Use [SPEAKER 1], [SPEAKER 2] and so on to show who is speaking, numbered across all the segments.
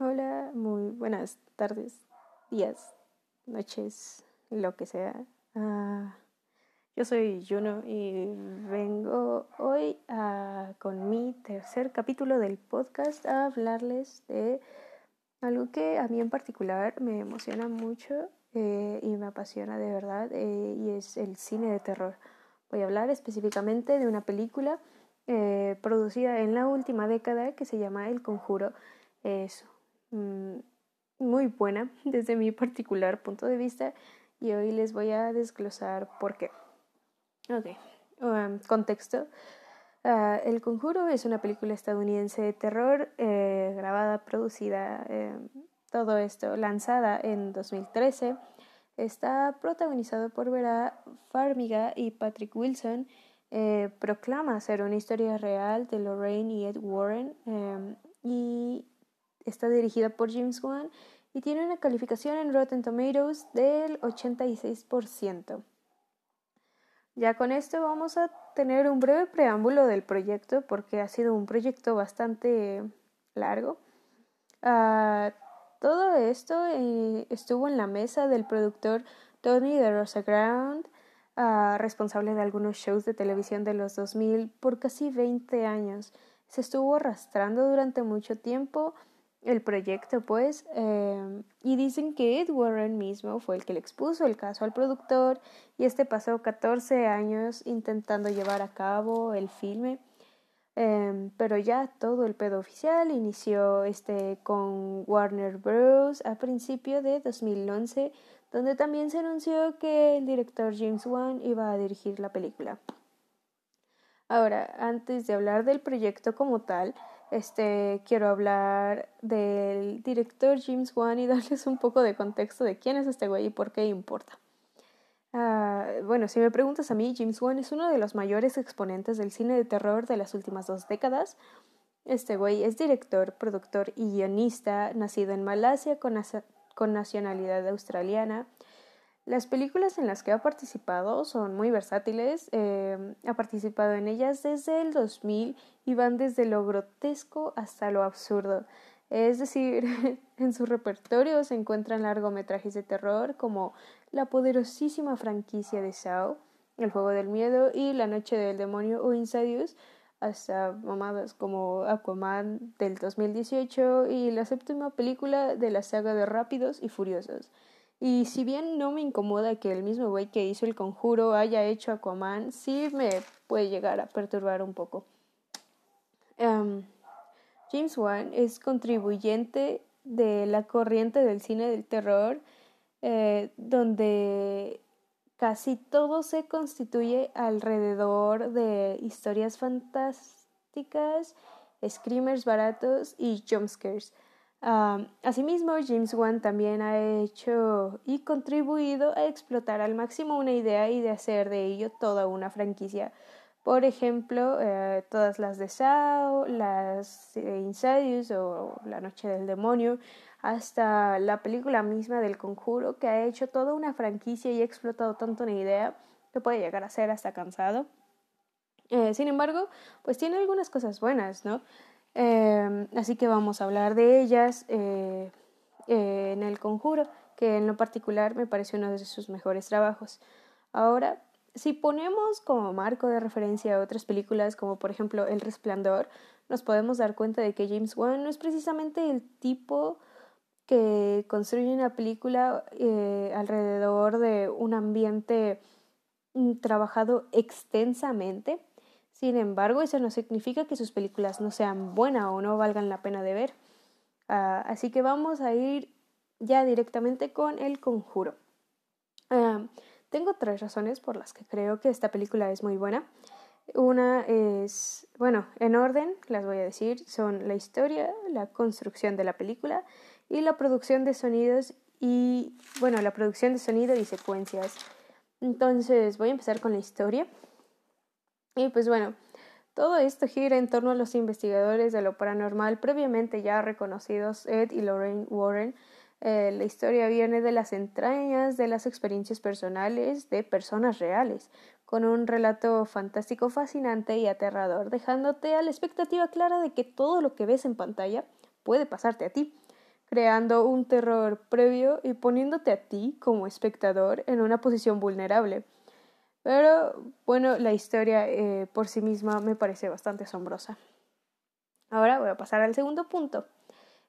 [SPEAKER 1] Hola, muy buenas tardes, días, noches, lo que sea. Uh, yo soy Juno y vengo hoy a, con mi tercer capítulo del podcast a hablarles de algo que a mí en particular me emociona mucho eh, y me apasiona de verdad eh, y es el cine de terror. Voy a hablar específicamente de una película eh, producida en la última década que se llama El Conjuro. Muy buena desde mi particular punto de vista y hoy les voy a desglosar por qué. Ok, um, contexto. Uh, el Conjuro es una película estadounidense de terror eh, grabada, producida, eh, todo esto lanzada en 2013. Está protagonizado por Vera Farmiga y Patrick Wilson. Eh, proclama ser una historia real de Lorraine y Ed Warren y Está dirigida por James Wan y tiene una calificación en Rotten Tomatoes del 86%. Ya con esto vamos a tener un breve preámbulo del proyecto porque ha sido un proyecto bastante largo. Uh, todo esto eh, estuvo en la mesa del productor Tony de Rosa Ground, uh, responsable de algunos shows de televisión de los 2000 por casi 20 años. Se estuvo arrastrando durante mucho tiempo el proyecto, pues, em, y dicen que Ed Warren mismo fue el que le expuso el caso al productor y este pasó 14 años intentando llevar a cabo el filme, em, pero ya todo el pedo oficial inició este con Warner Bros. a principio de 2011, donde también se anunció que el director James Wan iba a dirigir la película. Ahora, antes de hablar del proyecto como tal, este, quiero hablar del director James Wan y darles un poco de contexto de quién es este güey y por qué importa. Ah, bueno, si me preguntas a mí, James Wan es uno de los mayores exponentes del cine de terror de las últimas dos décadas. Este güey es director, productor y guionista, nacido en Malasia con, con nacionalidad australiana. Las películas en las que ha participado son muy versátiles. Eh, ha participado en ellas desde el 2000 y van desde lo grotesco hasta lo absurdo. Es decir, en su repertorio se encuentran largometrajes de terror como la poderosísima franquicia de Saw, El juego del miedo y La noche del demonio o Insidious, hasta mamadas como Aquaman del 2018 y la séptima película de la saga de Rápidos y Furiosos. Y si bien no me incomoda que el mismo güey que hizo el conjuro haya hecho Aquaman, sí me puede llegar a perturbar un poco. Em, James Wan es contribuyente de la corriente del cine del terror, eh, donde casi todo se constituye alrededor de historias fantásticas, screamers baratos y jumpscares asimismo, James Wan también ha hecho y contribuido a explotar al máximo una idea y de hacer de ello toda una franquicia. Por ejemplo, eh, todas las de Saw, las de Insidious o La Noche del Demonio, hasta la película misma del Conjuro, que ha hecho toda una franquicia y ha explotado tanto una idea que puede llegar a ser hasta cansado. Eh, sin embargo, pues tiene algunas cosas buenas, ¿no? Em, así que vamos a hablar de ellas eh, eh, en el conjuro, que en lo particular me parece uno de sus mejores trabajos. Ahora, si ponemos como marco de referencia a otras películas, como por ejemplo El Resplandor, nos podemos dar cuenta de que James Wan no es precisamente el tipo que construye una película eh, alrededor de un ambiente mm, trabajado extensamente, sin embargo, eso no significa que sus películas no sean buenas o no valgan la pena de ver. Ah, así que vamos a ir ya directamente con El Conjuro. Ah, tengo tres razones por las que creo que esta película es muy buena. Una es, bueno, en orden, las voy a decir, son la historia, la construcción de la película y la producción de sonidos y, bueno, la producción de sonido y secuencias. Entonces, voy a empezar con la historia. Y pues bueno, todo esto gira en torno a los investigadores de lo paranormal previamente ya reconocidos Ed y Lorraine Warren. Eh, la historia viene de las entrañas de las experiencias personales de personas reales, con un relato fantástico, fascinante y aterrador, dejándote a la expectativa clara de que todo lo que ves en pantalla puede pasarte a ti. creando un terror previo y poniéndote a ti como espectador en una posición vulnerable. Pero bueno, la historia eh, por sí misma me parece bastante asombrosa. Ahora voy a pasar al segundo punto,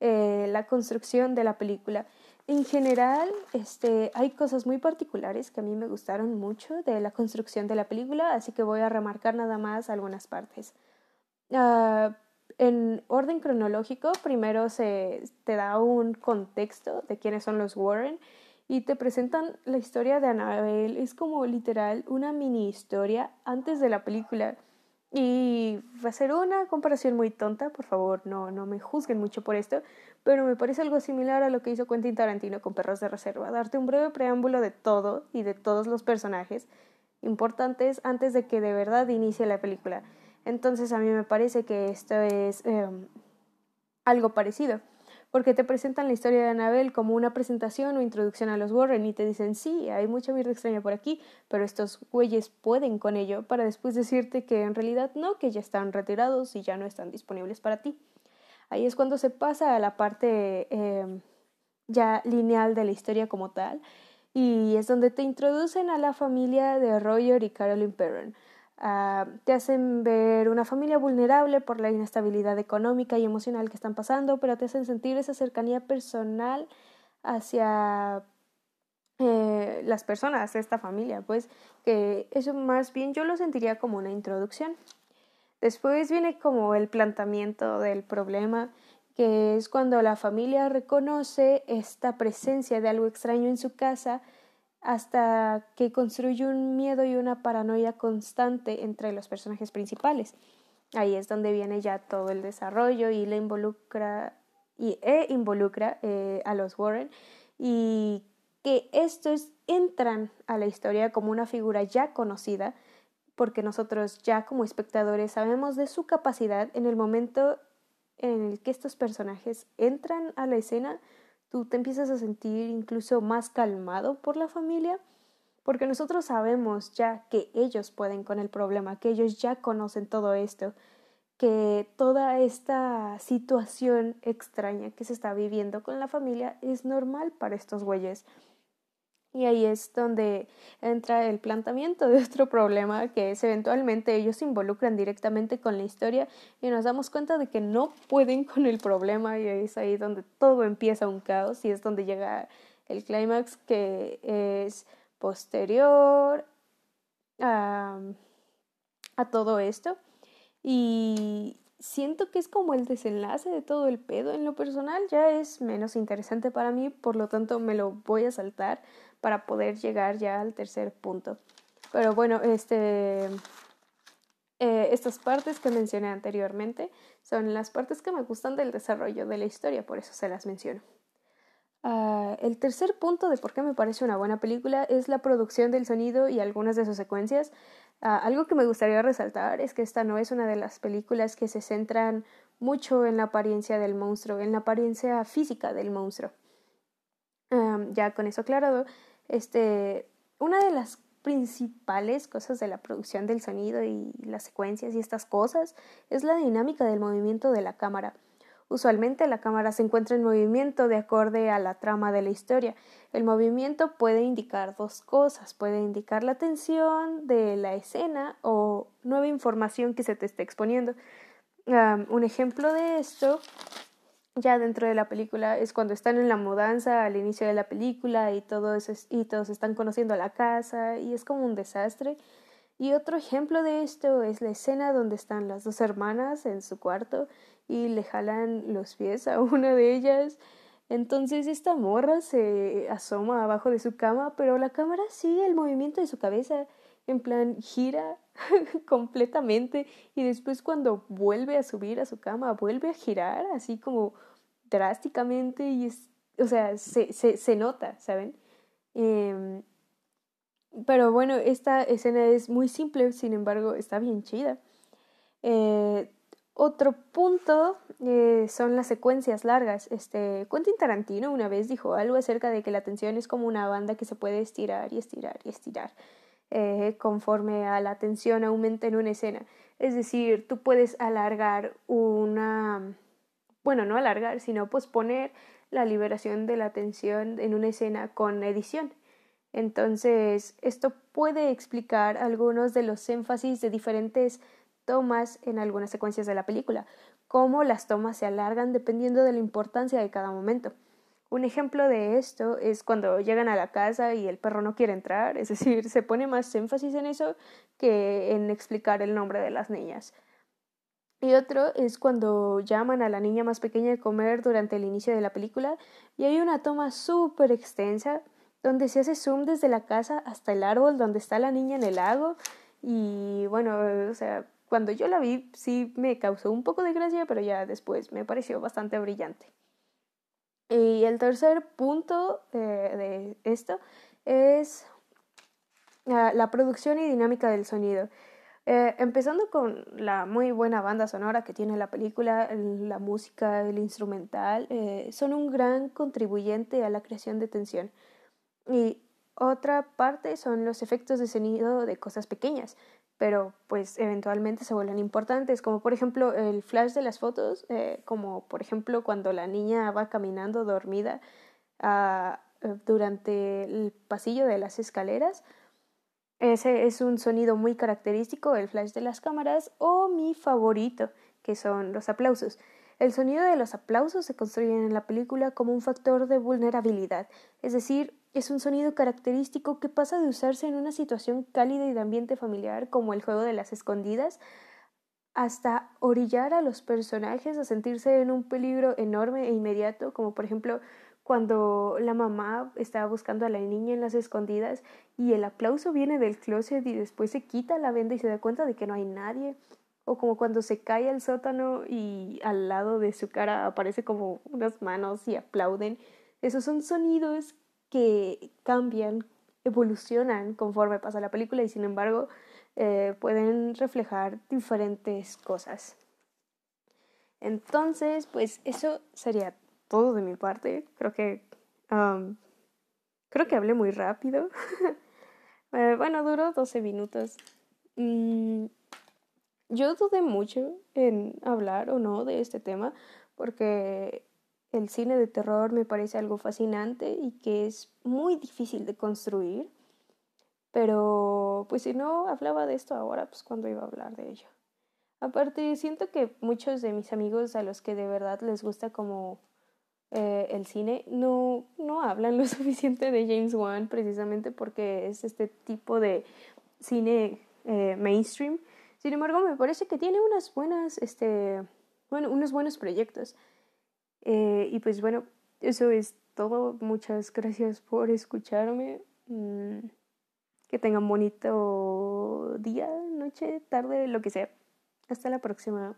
[SPEAKER 1] eh, la construcción de la película. En general, este, hay cosas muy particulares que a mí me gustaron mucho de la construcción de la película, así que voy a remarcar nada más algunas partes. Ah, en orden cronológico, primero se te da un contexto de quiénes son los Warren y te presentan la historia de Annabelle. Es como literal una mini historia antes de la película. Y va a ser una comparación muy tonta, por favor, no, no me juzguen mucho por esto, pero me parece algo similar a lo que hizo Quentin Tarantino con Perros de Reserva, darte un breve preámbulo de todo y de todos los personajes importantes antes de que de verdad inicie la película. Entonces a mí me parece que esto es em, algo parecido, porque te presentan la historia de Annabelle como una presentación o introducción a los Warren y te dicen, sí, hay mucha mierda extraña por aquí, pero estos güeyes pueden con ello, para después decirte que en realidad no, que ya están retirados y ya no están disponibles para ti. Ahí es cuando se pasa a la parte em, ya lineal de la historia como tal, y es donde te introducen a la familia de Roger y Carolyn Perron Ah, te hacen ver una familia vulnerable por la inestabilidad económica y emocional que están pasando, pero te hacen sentir esa cercanía personal hacia eh, las personas esta familia, pues que eso más bien yo lo sentiría como una introducción. Después viene como el planteamiento del problema, que es cuando la familia reconoce esta presencia de algo extraño en su casa, hasta que construye un miedo y una paranoia constante entre los personajes principales. Ahí es donde viene ya todo el desarrollo y le involucra y e involucra eh, a los Warren y que estos entran a la historia como una figura ya conocida porque nosotros ya como espectadores sabemos de su capacidad en el momento en el que estos personajes entran a la escena tú te empiezas a sentir incluso más calmado por la familia, porque nosotros sabemos ya que ellos pueden con el problema, que ellos ya conocen todo esto, que toda esta situación extraña que se está viviendo con la familia es normal para estos güeyes. Y ahí es donde entra el planteamiento de otro problema, que es eventualmente ellos se involucran directamente con la historia y nos damos cuenta de que no pueden con el problema y es ahí donde todo empieza un caos y es donde llega el clímax que es posterior a, a todo esto. Y siento que es como el desenlace de todo el pedo. En lo personal ya es menos interesante para mí, por lo tanto me lo voy a saltar para poder llegar ya al tercer punto. Pero bueno, este, eh, estas partes que mencioné anteriormente son las partes que me gustan del desarrollo de la historia, por eso se las menciono. Ah, el tercer punto de por qué me parece una buena película es la producción del sonido y algunas de sus secuencias. Ah, algo que me gustaría resaltar es que esta no es una de las películas que se centran mucho en la apariencia del monstruo, en la apariencia física del monstruo. ya con eso aclarado, este, una de las principales cosas de la producción del sonido y las secuencias y estas cosas es la dinámica del movimiento de la cámara. Usualmente la cámara se encuentra en movimiento de acorde a la trama de la historia. El movimiento puede indicar dos cosas, puede indicar la tensión de la escena o nueva información que se te esté exponiendo. un ejemplo de esto ya dentro de la película es cuando están en la mudanza al inicio de la película y, todo y todos están conociendo la casa y es como un desastre. Y otro ejemplo de esto es la escena donde están las dos hermanas en su cuarto y le jalan los pies a una de ellas. Entonces esta morra se asoma abajo de su cama, pero la cámara sigue el movimiento de su cabeza, en plan gira completamente y después cuando vuelve a subir a su cama vuelve a girar así como drásticamente y es, o sea, se, se, se nota, ¿saben? Em, pero bueno, esta escena es muy simple, sin embargo, está bien chida. Eh, otro punto eh, son las secuencias largas. Este, Quentin Tarantino una vez dijo algo acerca de que la tensión es como una banda que se puede estirar y estirar y estirar. Eh, conforme a la tensión aumenta en una escena. Es decir, tú puedes alargar una, bueno, no alargar, sino posponer la liberación de la atención en una escena con edición. Entonces, esto puede explicar algunos de los énfasis de diferentes tomas en algunas secuencias de la película, cómo las tomas se alargan dependiendo de la importancia de cada momento. Un ejemplo de esto es cuando llegan a la casa y el perro no quiere entrar, es decir, se pone más énfasis en eso que en explicar el nombre de las niñas. Y otro es cuando llaman a la niña más pequeña a comer durante el inicio de la película y hay una toma súper extensa donde se hace zoom desde la casa hasta el árbol donde está la niña en el lago y bueno, o sea, cuando yo la vi sí me causó un poco de gracia, pero ya después me pareció bastante brillante. Y el tercer punto eh, de esto es ah, la producción y dinámica del sonido. Eh, empezando con la muy buena banda sonora que tiene la película, la música, el instrumental, eh, son un gran contribuyente a la creación de tensión. Y otra parte son los efectos de sonido de cosas pequeñas, pero pues eventualmente se vuelven importantes, como por ejemplo el flash de las fotos, eh, como por ejemplo cuando la niña va caminando dormida ah, durante el pasillo de las escaleras, ese es un sonido muy característico, el flash de las cámaras, o mi favorito, que son los aplausos. El sonido de los aplausos se construye en la película como un factor de vulnerabilidad, es decir, es un sonido característico que pasa de usarse en una situación cálida y de ambiente familiar como el juego de las escondidas hasta orillar a los personajes a sentirse en un peligro enorme e inmediato, como por ejemplo cuando la mamá estaba buscando a la niña en las escondidas y el aplauso viene del closet y después se quita la venda y se da cuenta de que no hay nadie. O como cuando se cae al sótano y al lado de su cara aparece como unas manos y aplauden. Esos son sonidos que cambian, evolucionan conforme pasa la película y sin embargo eh, pueden reflejar diferentes cosas. Entonces, pues eso sería todo de mi parte. Creo que creo que hablé muy rápido. Eh, bueno, duró 12 minutos. Mm, yo dudé mucho en hablar o no de este tema porque el cine de terror me parece algo fascinante y que es muy difícil de construir. Pero pues si no hablaba de esto ahora, pues cuando iba a hablar de ello. Aparte, siento que muchos de mis amigos a los que de verdad les gusta como eh, el cine no, no hablan lo suficiente de James Wan precisamente porque es este tipo de cine eh, mainstream. Sin embargo, me parece que tiene unas buenas, este, bueno, unos buenos proyectos. Eh, y pues bueno, eso es todo. Muchas gracias por escucharme. Mm, que tengan bonito día, noche, tarde, lo que sea. Hasta la próxima.